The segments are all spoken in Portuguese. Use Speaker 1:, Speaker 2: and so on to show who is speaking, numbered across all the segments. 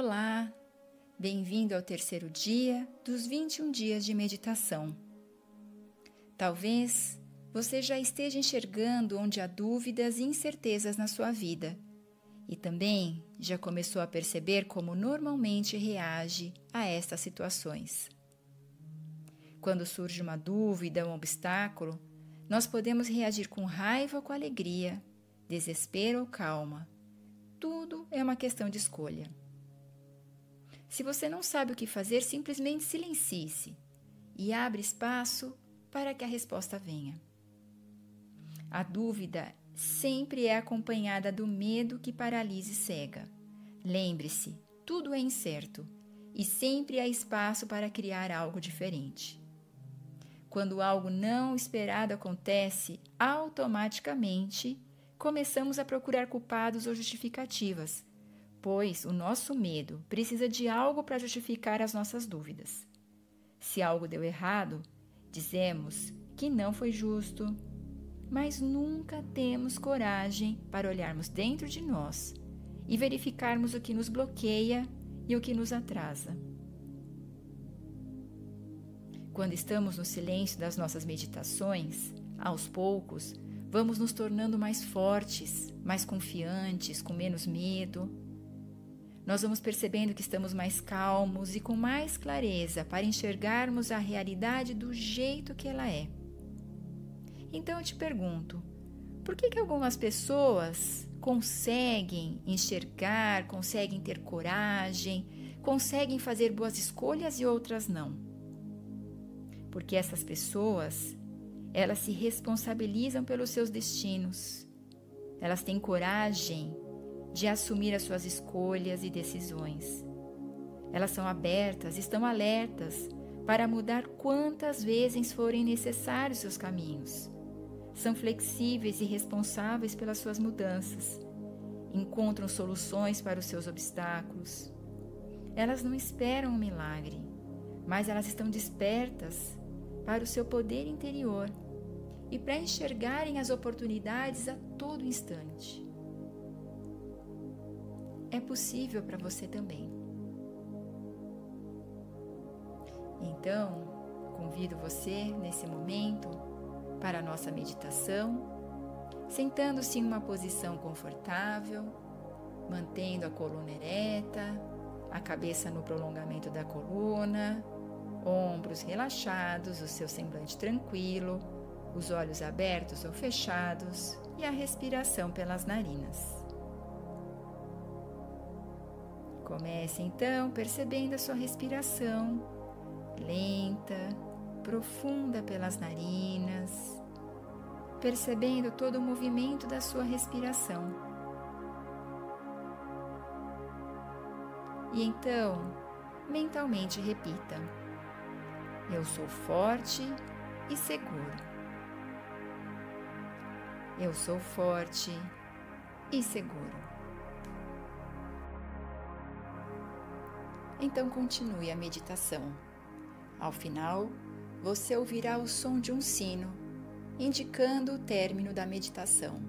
Speaker 1: Olá, bem-vindo ao terceiro dia dos 21 dias de meditação. Talvez você já esteja enxergando onde há dúvidas e incertezas na sua vida e também já começou a perceber como normalmente reage a estas situações. Quando surge uma dúvida, um obstáculo, nós podemos reagir com raiva ou com alegria, desespero ou calma. Tudo é uma questão de escolha. Se você não sabe o que fazer, simplesmente silencie-se e abre espaço para que a resposta venha. A dúvida sempre é acompanhada do medo que paralisa e cega. Lembre-se, tudo é incerto e sempre há espaço para criar algo diferente. Quando algo não esperado acontece, automaticamente começamos a procurar culpados ou justificativas pois o nosso medo precisa de algo para justificar as nossas dúvidas. Se algo deu errado, dizemos que não foi justo, mas nunca temos coragem para olharmos dentro de nós e verificarmos o que nos bloqueia e o que nos atrasa. Quando estamos no silêncio das nossas meditações, aos poucos, vamos nos tornando mais fortes, mais confiantes, com menos medo nós vamos percebendo que estamos mais calmos e com mais clareza para enxergarmos a realidade do jeito que ela é. Então eu te pergunto, por que, que algumas pessoas conseguem enxergar, conseguem ter coragem, conseguem fazer boas escolhas e outras não? Porque essas pessoas, elas se responsabilizam pelos seus destinos. Elas têm coragem de assumir as suas escolhas e decisões. Elas são abertas, estão alertas para mudar quantas vezes forem necessários seus caminhos. São flexíveis e responsáveis pelas suas mudanças. Encontram soluções para os seus obstáculos. Elas não esperam um milagre, mas elas estão despertas para o seu poder interior e para enxergarem as oportunidades a todo instante é possível para você também. Então, convido você nesse momento para a nossa meditação, sentando-se em uma posição confortável, mantendo a coluna ereta, a cabeça no prolongamento da coluna, ombros relaxados, o seu semblante tranquilo, os olhos abertos ou fechados e a respiração pelas narinas. Comece então percebendo a sua respiração lenta, profunda pelas narinas, percebendo todo o movimento da sua respiração. E então, mentalmente repita: Eu sou forte e seguro. Eu sou forte e seguro. Então continue a meditação. Ao final, você ouvirá o som de um sino, indicando o término da meditação.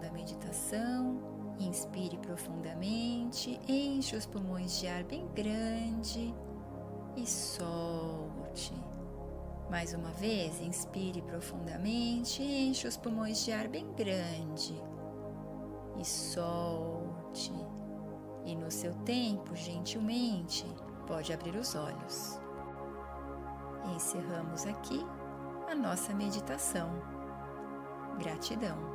Speaker 1: Da meditação, inspire profundamente, enche os pulmões de ar bem grande e solte. Mais uma vez, inspire profundamente, enche os pulmões de ar bem grande e solte. E no seu tempo, gentilmente, pode abrir os olhos. Encerramos aqui a nossa meditação. Gratidão.